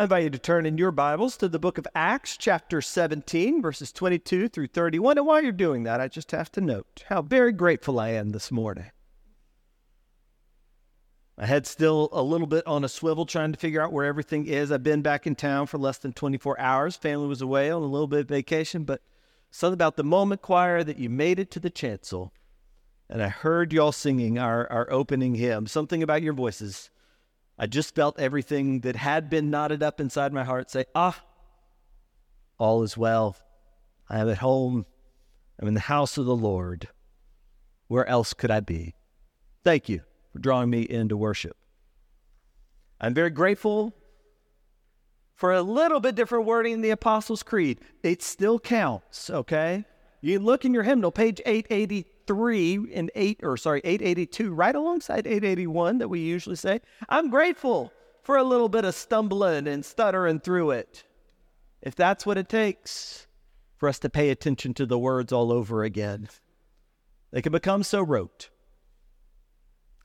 I invite you to turn in your Bibles to the book of Acts, chapter 17, verses 22 through 31. And while you're doing that, I just have to note how very grateful I am this morning. My head's still a little bit on a swivel trying to figure out where everything is. I've been back in town for less than 24 hours. Family was away on a little bit of vacation, but something about the moment choir that you made it to the chancel. And I heard y'all singing our, our opening hymn, something about your voices I just felt everything that had been knotted up inside my heart say, Ah, all is well. I am at home. I'm in the house of the Lord. Where else could I be? Thank you for drawing me into worship. I'm very grateful for a little bit different wording in the Apostles' Creed. It still counts, okay? You look in your hymnal, page 880 three and eight, or sorry, 882, right alongside 881 that we usually say. I'm grateful for a little bit of stumbling and stuttering through it. If that's what it takes for us to pay attention to the words all over again, they can become so rote.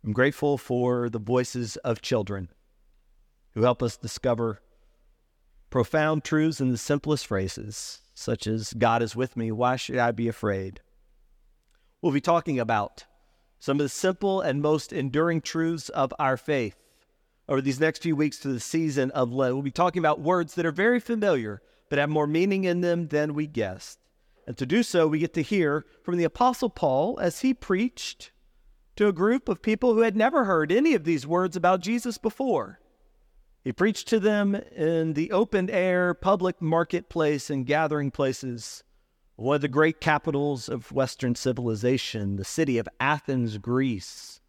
I'm grateful for the voices of children who help us discover profound truths in the simplest phrases, such as God is with me, why should I be afraid? We'll be talking about some of the simple and most enduring truths of our faith over these next few weeks to the season of Lent. We'll be talking about words that are very familiar but have more meaning in them than we guessed. And to do so, we get to hear from the Apostle Paul as he preached to a group of people who had never heard any of these words about Jesus before. He preached to them in the open air, public marketplace, and gathering places one of the great capitals of Western civilization, the city of Athens, Greece.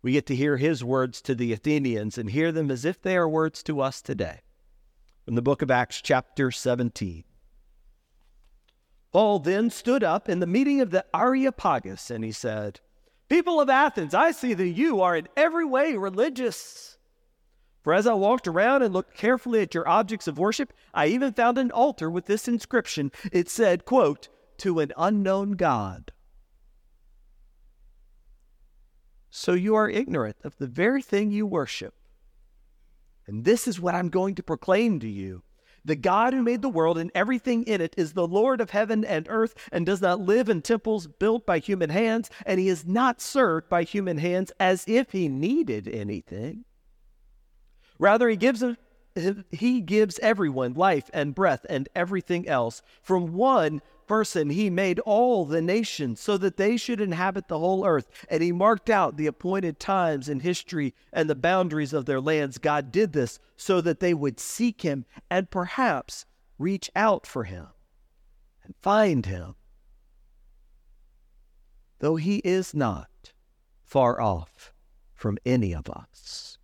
We get to hear his words to the Athenians and hear them as if they are words to us today. From the book of Acts, chapter 17. Paul then stood up in the meeting of the Areopagus and he said, People of Athens, I see that you are in every way religious. For as I walked around and looked carefully at your objects of worship, I even found an altar with this inscription. It said, quote, to an unknown God. So you are ignorant of the very thing you worship. And this is what I'm going to proclaim to you. The God who made the world and everything in it is the Lord of heaven and earth and does not live in temples built by human hands, and he is not served by human hands as if he needed anything. Rather, he gives he gives everyone life and breath and everything else. From one person, he made all the nations so that they should inhabit the whole earth. And he marked out the appointed times in history and the boundaries of their lands. God did this so that they would seek him and perhaps reach out for him and find him. Though he is not far off from any of us.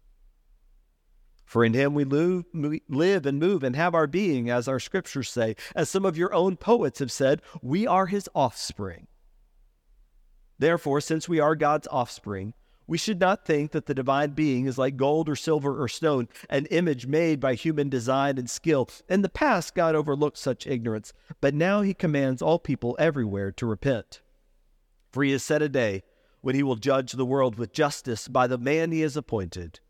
For in him we live and move and have our being, as our scriptures say. As some of your own poets have said, we are his offspring. Therefore, since we are God's offspring, we should not think that the divine being is like gold or silver or stone, an image made by human design and skill. In the past, God overlooked such ignorance, but now he commands all people everywhere to repent. For he has set a day when he will judge the world with justice by the man he has appointed.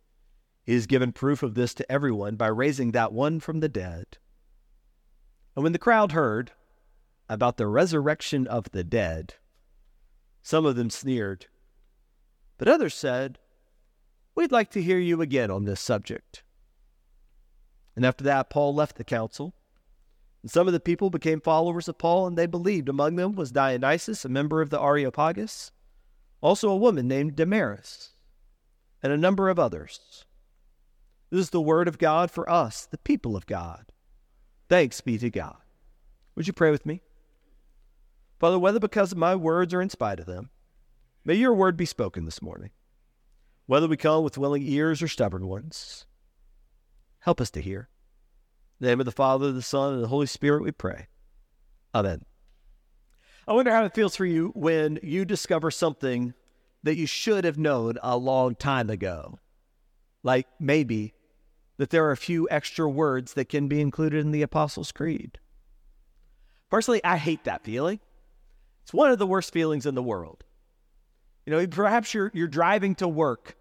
He has given proof of this to everyone by raising that one from the dead. And when the crowd heard about the resurrection of the dead, some of them sneered, but others said, We'd like to hear you again on this subject. And after that, Paul left the council. And some of the people became followers of Paul, and they believed. Among them was Dionysius, a member of the Areopagus, also a woman named Damaris, and a number of others. This is the word of God for us, the people of God. Thanks be to God. Would you pray with me? Father, whether because of my words or in spite of them, may your word be spoken this morning. Whether we come with willing ears or stubborn ones, help us to hear. In the name of the Father, the Son, and the Holy Spirit, we pray. Amen. I wonder how it feels for you when you discover something that you should have known a long time ago. Like maybe that there are a few extra words that can be included in the Apostles' Creed. Personally, I hate that feeling. It's one of the worst feelings in the world. You know, perhaps you're, you're driving to work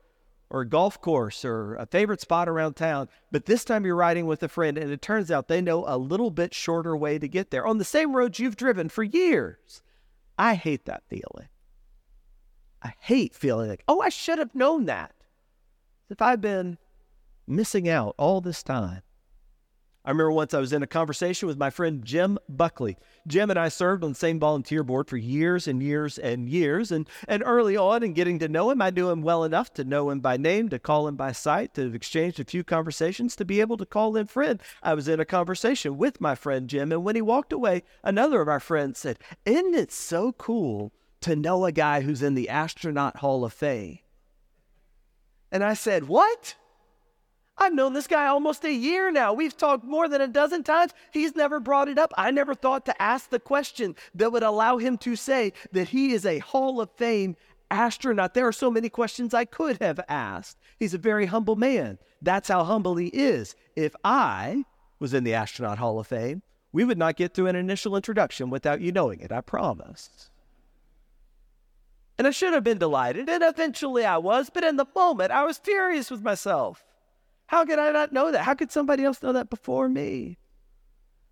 or a golf course or a favorite spot around town, but this time you're riding with a friend and it turns out they know a little bit shorter way to get there on the same roads you've driven for years. I hate that feeling. I hate feeling like, oh, I should have known that. If I've been missing out all this time. I remember once I was in a conversation with my friend Jim Buckley. Jim and I served on the same volunteer board for years and years and years. And, and early on in getting to know him, I knew him well enough to know him by name, to call him by sight, to have exchanged a few conversations, to be able to call him friend. I was in a conversation with my friend Jim, and when he walked away, another of our friends said, Isn't it so cool to know a guy who's in the Astronaut Hall of Fame? And I said, What? I've known this guy almost a year now. We've talked more than a dozen times. He's never brought it up. I never thought to ask the question that would allow him to say that he is a Hall of Fame astronaut. There are so many questions I could have asked. He's a very humble man. That's how humble he is. If I was in the Astronaut Hall of Fame, we would not get through an initial introduction without you knowing it, I promise. And I should have been delighted, and eventually I was, but in the moment I was furious with myself. How could I not know that? How could somebody else know that before me?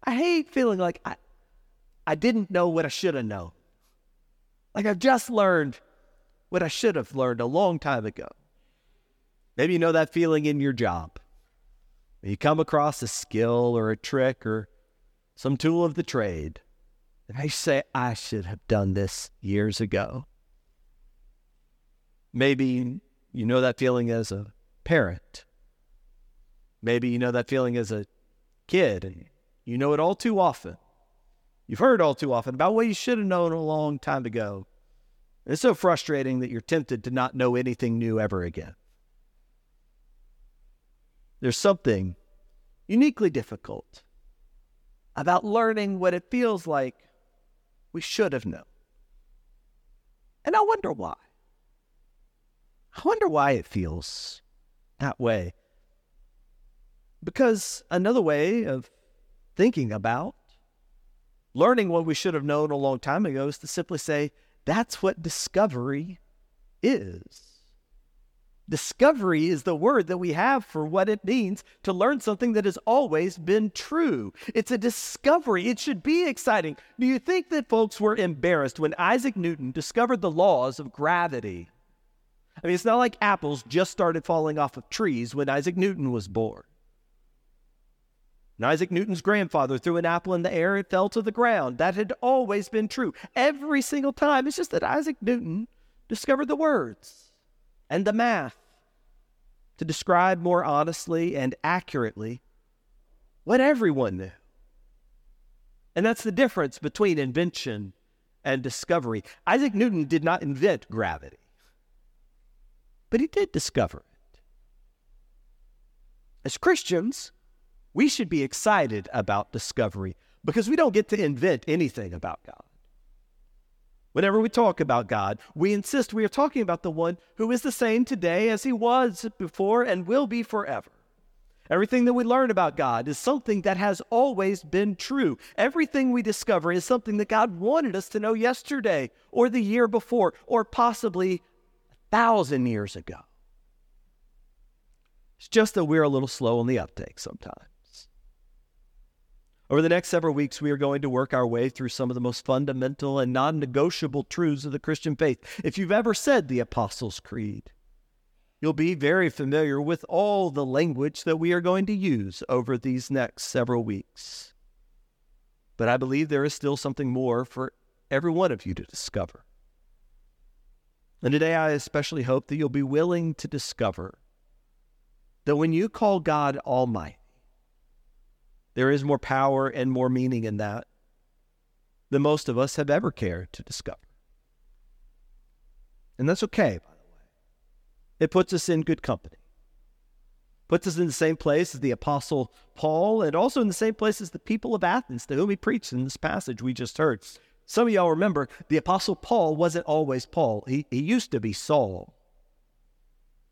I hate feeling like I, I didn't know what I should have known. Like I've just learned what I should have learned a long time ago. Maybe you know that feeling in your job. When You come across a skill or a trick or some tool of the trade, and I say, I should have done this years ago. Maybe you know that feeling as a parent Maybe you know that feeling as a kid and mm. you know it all too often. You've heard all too often about what you should have known a long time ago. It's so frustrating that you're tempted to not know anything new ever again. There's something uniquely difficult about learning what it feels like we should have known. And I wonder why. I wonder why it feels that way. Because another way of thinking about learning what we should have known a long time ago is to simply say, that's what discovery is. Discovery is the word that we have for what it means to learn something that has always been true. It's a discovery. It should be exciting. Do you think that folks were embarrassed when Isaac Newton discovered the laws of gravity? I mean, it's not like apples just started falling off of trees when Isaac Newton was born. And Isaac Newton's grandfather threw an apple in the air, it fell to the ground. That had always been true every single time. It's just that Isaac Newton discovered the words and the math to describe more honestly and accurately what everyone knew. And that's the difference between invention and discovery. Isaac Newton did not invent gravity, but he did discover it. As Christians, we should be excited about discovery because we don't get to invent anything about God. Whenever we talk about God, we insist we are talking about the one who is the same today as he was before and will be forever. Everything that we learn about God is something that has always been true. Everything we discover is something that God wanted us to know yesterday or the year before or possibly a thousand years ago. It's just that we're a little slow on the uptake sometimes. Over the next several weeks, we are going to work our way through some of the most fundamental and non negotiable truths of the Christian faith. If you've ever said the Apostles' Creed, you'll be very familiar with all the language that we are going to use over these next several weeks. But I believe there is still something more for every one of you to discover. And today, I especially hope that you'll be willing to discover that when you call God Almighty, there is more power and more meaning in that than most of us have ever cared to discover. And that's okay, by the way. It puts us in good company. Puts us in the same place as the Apostle Paul and also in the same place as the people of Athens to whom he preached in this passage we just heard. Some of y'all remember the Apostle Paul wasn't always Paul, he, he used to be Saul.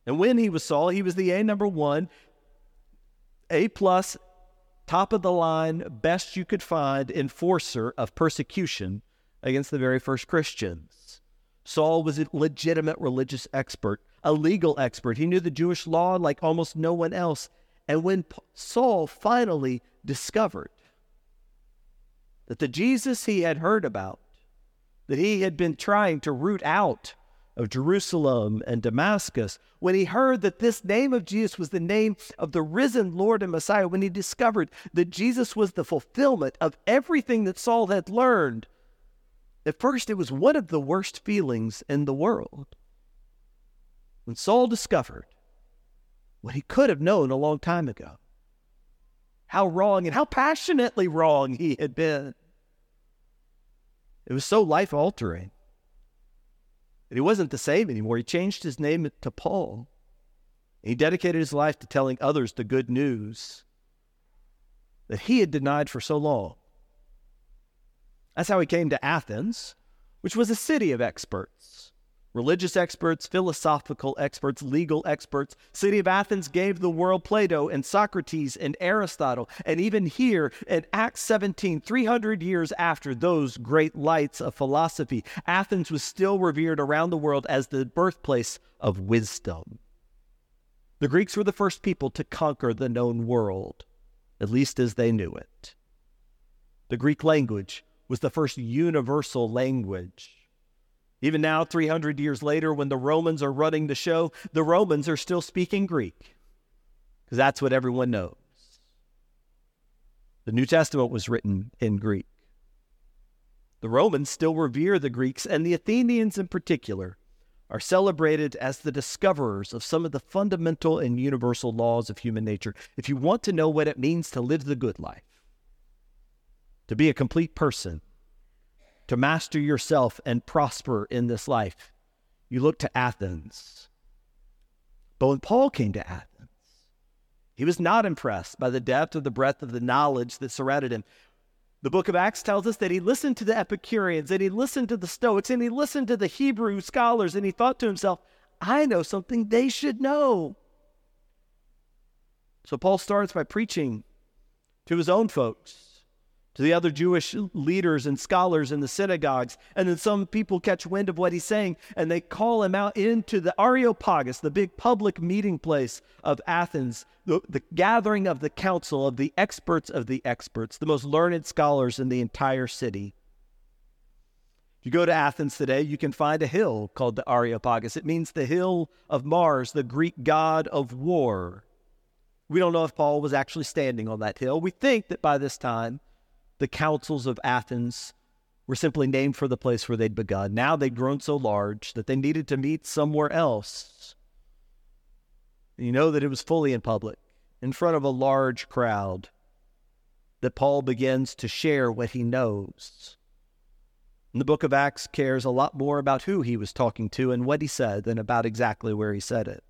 And when he was Saul, he was the A number one, A plus top of the line, best you could find enforcer of persecution against the very first Christians. Saul was a legitimate religious expert, a legal expert. He knew the Jewish law like almost no one else. And when Saul finally discovered that the Jesus he had heard about, that he had been trying to root out of Jerusalem and Damascus, when he heard that this name of Jesus was the name of the risen Lord and Messiah, when he discovered that Jesus was the fulfillment of everything that Saul had learned, at first it was one of the worst feelings in the world. When Saul discovered what he could have known a long time ago, how wrong and how passionately wrong he had been. It was so life altering that he wasn't the same anymore. He changed his name to Paul. And He dedicated his life to telling others the good news that he had denied for so long. That's how he came to Athens, which was a city of experts religious experts, philosophical experts, legal experts. City of Athens gave the world Plato and Socrates and Aristotle. And even here in Acts 17, 300 years after those great lights of philosophy, Athens was still revered around the world as the birthplace of wisdom. The Greeks were the first people to conquer the known world, at least as they knew it. The Greek language was the first universal language. Even now, 300 years later, when the Romans are running the show, the Romans are still speaking Greek because that's what everyone knows. The New Testament was written in Greek. The Romans still revere the Greeks, and the Athenians in particular are celebrated as the discoverers of some of the fundamental and universal laws of human nature. If you want to know what it means to live the good life, to be a complete person, to master yourself and prosper in this life, you look to Athens. But when Paul came to Athens, he was not impressed by the depth or the breadth of the knowledge that surrounded him. The book of Acts tells us that he listened to the Epicureans, and he listened to the Stoics, and he listened to the Hebrew scholars, and he thought to himself, I know something they should know. So Paul starts by preaching to his own folks to the other Jewish leaders and scholars in the synagogues. And then some people catch wind of what he's saying and they call him out into the Areopagus, the big public meeting place of Athens, the, the gathering of the council of the experts of the experts, the most learned scholars in the entire city. If you go to Athens today, you can find a hill called the Areopagus. It means the hill of Mars, the Greek god of war. We don't know if Paul was actually standing on that hill. We think that by this time, the councils of Athens were simply named for the place where they'd begun. Now they'd grown so large that they needed to meet somewhere else. You know that it was fully in public, in front of a large crowd, that Paul begins to share what he knows. And the book of Acts cares a lot more about who he was talking to and what he said than about exactly where he said it.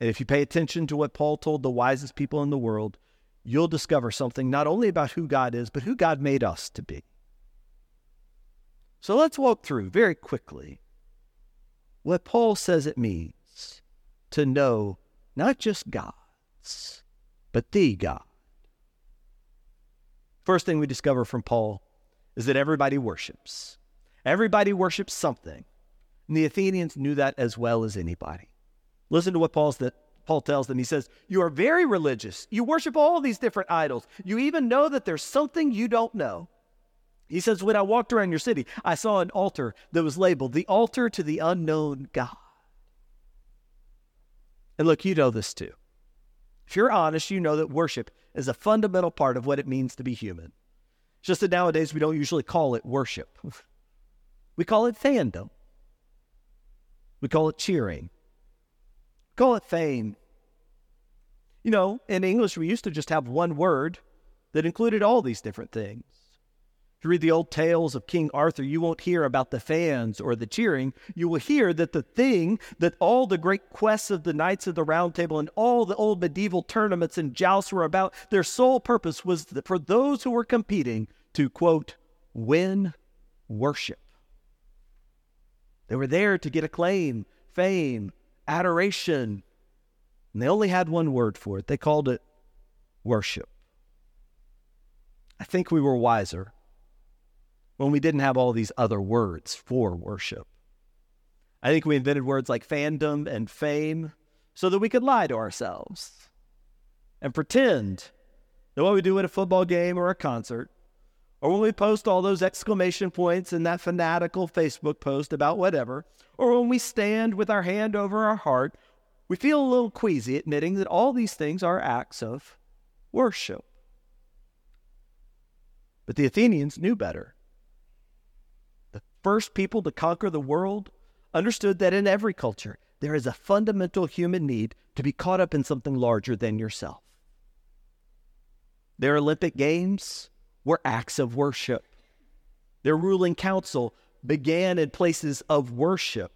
And if you pay attention to what Paul told the wisest people in the world, you'll discover something not only about who God is, but who God made us to be. So let's walk through very quickly what Paul says it means to know not just God's, but the God. First thing we discover from Paul is that everybody worships. Everybody worships something. And the Athenians knew that as well as anybody. Listen to what that Paul tells them, he says, You are very religious. You worship all these different idols. You even know that there's something you don't know. He says, When I walked around your city, I saw an altar that was labeled the altar to the unknown God. And look, you know this too. If you're honest, you know that worship is a fundamental part of what it means to be human. It's just that nowadays we don't usually call it worship, we call it fandom, we call it cheering. Call it fame. You know, in English, we used to just have one word that included all these different things. You read the old tales of King Arthur, you won't hear about the fans or the cheering. You will hear that the thing that all the great quests of the Knights of the Round Table and all the old medieval tournaments and jousts were about, their sole purpose was for those who were competing to, quote, win worship. They were there to get acclaim, fame, adoration. And they only had one word for it. They called it worship. I think we were wiser when we didn't have all these other words for worship. I think we invented words like fandom and fame so that we could lie to ourselves and pretend that what we do at a football game or a concert, or when we post all those exclamation points in that fanatical Facebook post about whatever, or when we stand with our hand over our heart, we feel a little queasy admitting that all these things are acts of worship. But the Athenians knew better. The first people to conquer the world understood that in every culture, there is a fundamental human need to be caught up in something larger than yourself. Their Olympic Games were acts of worship. Their ruling council began in places of worship.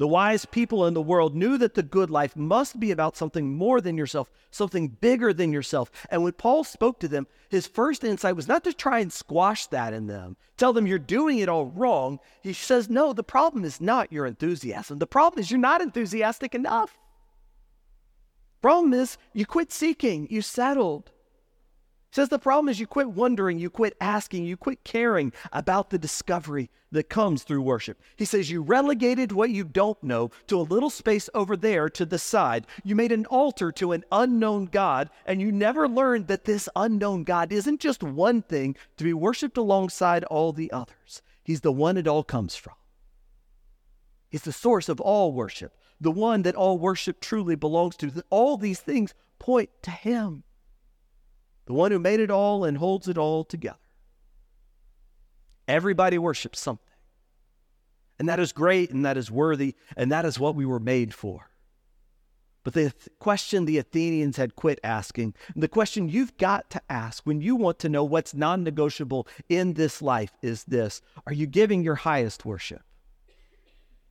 The wise people in the world knew that the good life must be about something more than yourself, something bigger than yourself. And when Paul spoke to them, his first insight was not to try and squash that in them, tell them you're doing it all wrong. He says, No, the problem is not your enthusiasm. The problem is you're not enthusiastic enough. Problem is you quit seeking, you settled says the problem is you quit wondering, you quit asking, you quit caring about the discovery that comes through worship. He says you relegated what you don't know to a little space over there to the side. You made an altar to an unknown God, and you never learned that this unknown God isn't just one thing to be worshiped alongside all the others. He's the one it all comes from. He's the source of all worship, the one that all worship truly belongs to. All these things point to Him the one who made it all and holds it all together. Everybody worships something. And that is great and that is worthy and that is what we were made for. But the th- question the Athenians had quit asking, the question you've got to ask when you want to know what's non negotiable in this life is this Are you giving your highest worship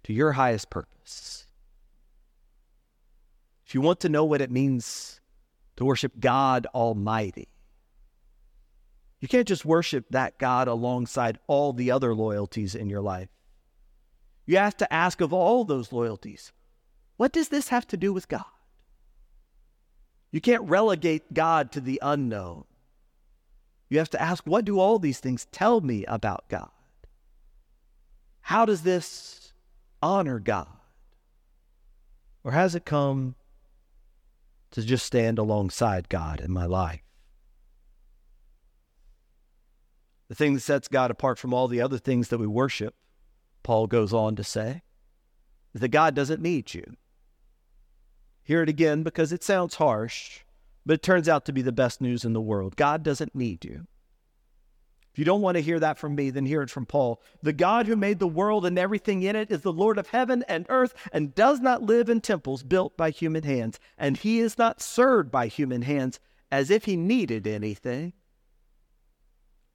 to your highest purpose? If you want to know what it means to worship God Almighty. You can't just worship that God alongside all the other loyalties in your life. You have to ask of all those loyalties, what does this have to do with God? You can't relegate God to the unknown. You have to ask, what do all these things tell me about God? How does this honor God? Or has it come to just stand alongside God in my life. The thing that sets God apart from all the other things that we worship, Paul goes on to say, is that God doesn't need you. Hear it again because it sounds harsh, but it turns out to be the best news in the world. God doesn't need you. You don't want to hear that from me, then hear it from Paul. The God who made the world and everything in it is the Lord of heaven and earth and does not live in temples built by human hands. And he is not served by human hands as if he needed anything.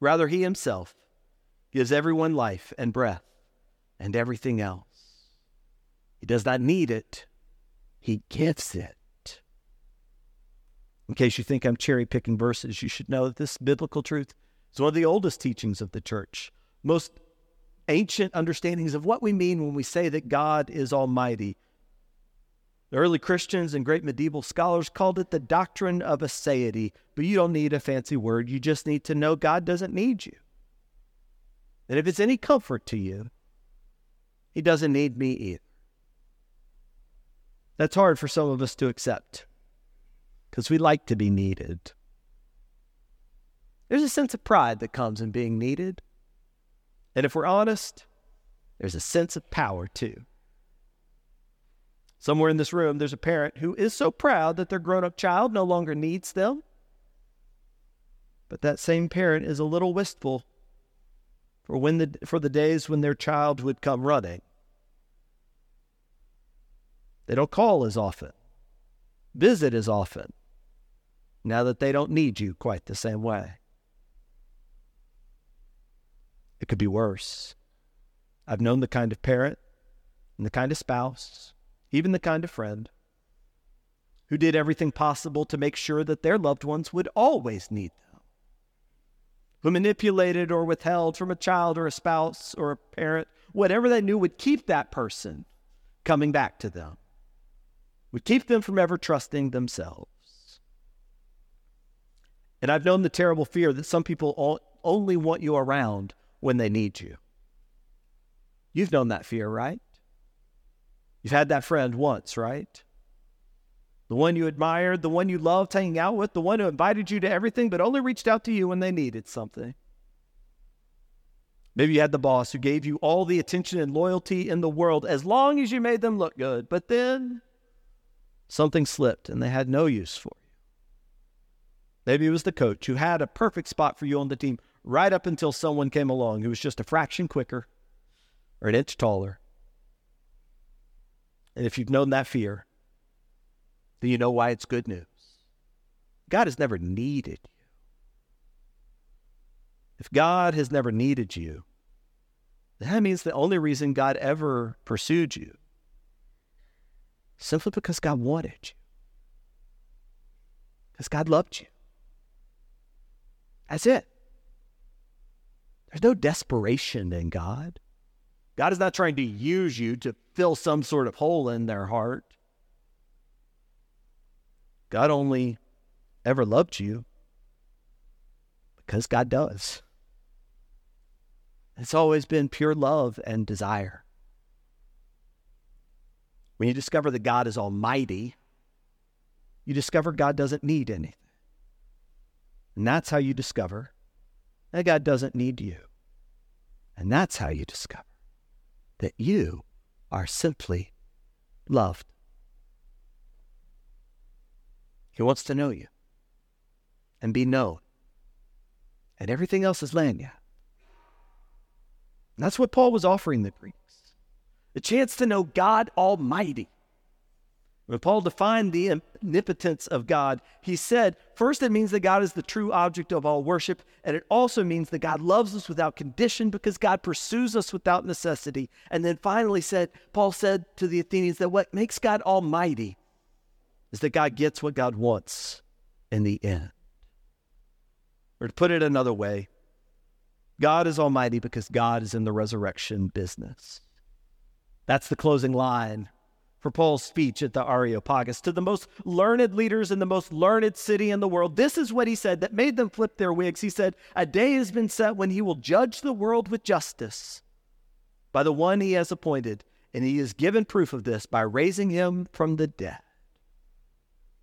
Rather, he himself gives everyone life and breath and everything else. He does not need it, he gives it. In case you think I'm cherry picking verses, you should know that this biblical truth it's one of the oldest teachings of the church, most ancient understandings of what we mean when we say that God is almighty. The early Christians and great medieval scholars called it the doctrine of aseity, but you don't need a fancy word. You just need to know God doesn't need you. And if it's any comfort to you, He doesn't need me either. That's hard for some of us to accept because we like to be needed. There's a sense of pride that comes in being needed. And if we're honest, there's a sense of power too. Somewhere in this room, there's a parent who is so proud that their grown up child no longer needs them. But that same parent is a little wistful for, when the, for the days when their child would come running. They don't call as often, visit as often, now that they don't need you quite the same way. It could be worse. I've known the kind of parent and the kind of spouse, even the kind of friend, who did everything possible to make sure that their loved ones would always need them, who manipulated or withheld from a child or a spouse or a parent whatever they knew would keep that person coming back to them, would keep them from ever trusting themselves. And I've known the terrible fear that some people only want you around when they need you. You've known that fear, right? You've had that friend once, right? The one you admired, the one you loved hanging out with, the one who invited you to everything but only reached out to you when they needed something. Maybe you had the boss who gave you all the attention and loyalty in the world as long as you made them look good, but then something slipped and they had no use for you. Maybe it was the coach who had a perfect spot for you on the team right up until someone came along who was just a fraction quicker or an inch taller. And if you've known that fear, then you know why it's good news. God has never needed you. If God has never needed you, that means the only reason God ever pursued you simply because God wanted you. Because God loved you. That's it. There's no desperation in God. God is not trying to use you to fill some sort of hole in their heart. God only ever loved you because God does. It's always been pure love and desire. When you discover that God is almighty, you discover God doesn't need anything. And that's how you discover that God doesn't need you. And that's how you discover that you are simply loved. He wants to know you and be known. And everything else is lagniappe. That's what Paul was offering the Greeks the chance to know God Almighty. When Paul defined the omnipotence of God, he said, first, it means that God is the true object of all worship, and it also means that God loves us without condition because God pursues us without necessity. And then finally said, Paul said to the Athenians that what makes God almighty is that God gets what God wants in the end. Or to put it another way, God is almighty because God is in the resurrection business. That's the closing line for Paul's speech at the Areopagus to the most learned leaders in the most learned city in the world. This is what he said that made them flip their wigs. He said, A day has been set when he will judge the world with justice by the one he has appointed, and he has given proof of this by raising him from the dead.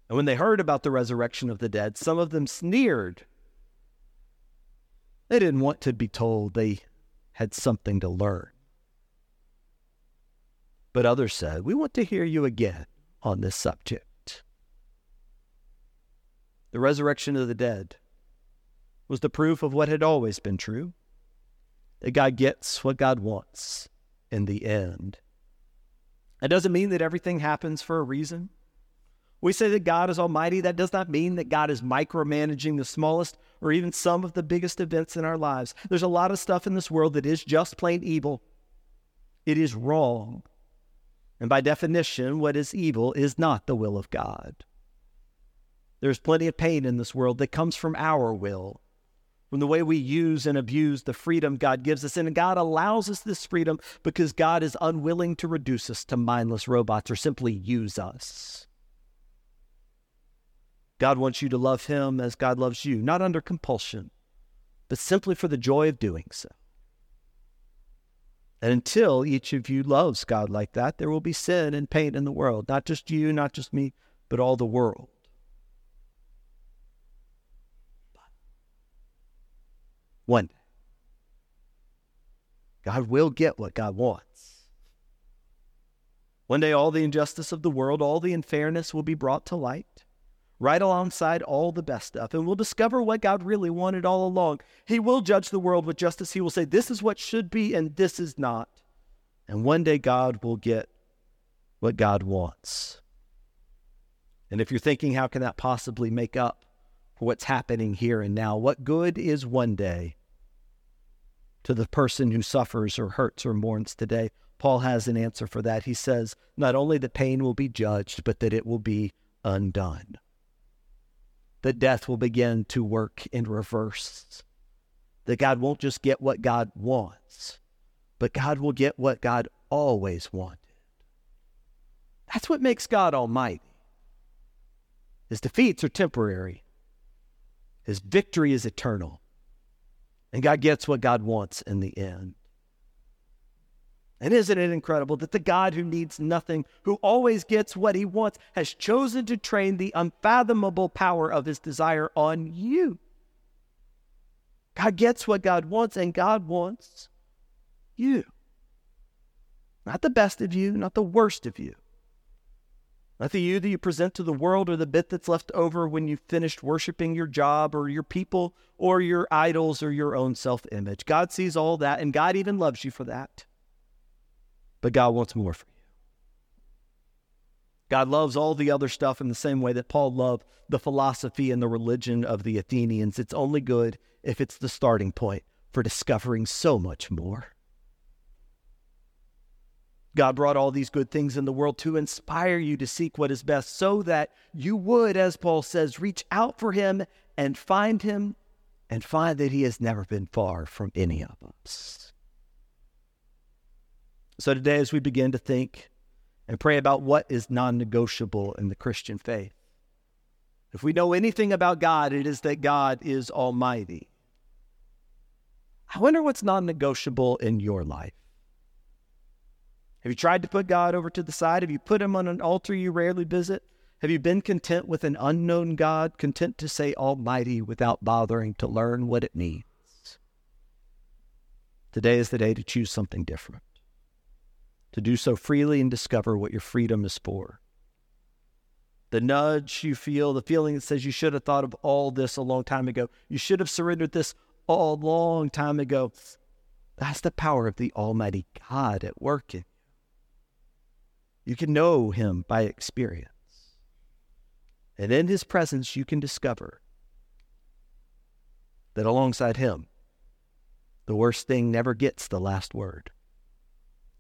And when they heard about the resurrection of the dead, some of them sneered they didn't want to be told they had something to learn. But others said, We want to hear you again on this subject. The resurrection of the dead was the proof of what had always been true that God gets what God wants in the end. It doesn't mean that everything happens for a reason. We say that God is almighty. That does not mean that God is micromanaging the smallest or even some of the biggest events in our lives. There's a lot of stuff in this world that is just plain evil. It is wrong. And by definition, what is evil is not the will of God. There's plenty of pain in this world that comes from our will, from the way we use and abuse the freedom God gives us. And God allows us this freedom because God is unwilling to reduce us to mindless robots or simply use us. God wants you to love Him as God loves you, not under compulsion, but simply for the joy of doing so. And until each of you loves God like that, there will be sin and pain in the world. Not just you, not just me, but all the world. But one day, God will get what God wants. One day, all the injustice of the world, all the unfairness will be brought to light right alongside all the best stuff. And we'll discover what God really wanted all along. He will judge the world with justice. He will say, This is what should be, and this is not. And one day God will get what God wants. And if you're thinking, how can that possibly make up for what's happening here and now? What good is one day to the person who suffers or hurts or mourns today? Paul has an answer for that. He says, not only the pain will be judged, but that it will be undone that death will begin to work in reverse. That God won't just get what God wants, but God will get what God always wanted. That's what makes God almighty. His defeats are temporary, His victory is eternal. And God gets what God wants in the end. And isn't it incredible that the God who needs nothing, who always gets what he wants, has chosen to train the unfathomable power of his desire on you? God gets what God wants, and God wants you. Not the best of you, not the worst of you. Not the you that you present to the world or the bit that's left over when you've finished worshiping your job or your people or your idols or your own self image. God sees all that, and God even loves you for that but God wants more for you. God loves all the other stuff in the same way that Paul loved the philosophy and the religion of the Athenians. It's only good if it's the starting point for discovering so much more. God brought all these good things in the world to inspire you to seek what is best so that you would, as Paul says, reach out for him and find him and find that he has never been far from any of us. So today, as we begin to think and pray about what is non negotiable in the Christian faith, if we know anything about God, it is that God is Almighty. I wonder what's non negotiable in your life. Have you tried to put God over to the side? Have you put him on an altar you rarely visit? Have you been content with an unknown God, content to say Almighty without bothering to learn what it means? Today is the day to choose something different to do so freely and discover what your freedom is for. The nudge you feel, the feeling that says you should have thought of all this a long time ago, you should have surrendered this a long time ago. That's the power of the Almighty God at work in you. You can know Him by experience. And in His presence, you can discover that alongside Him, the worst thing never gets the last word.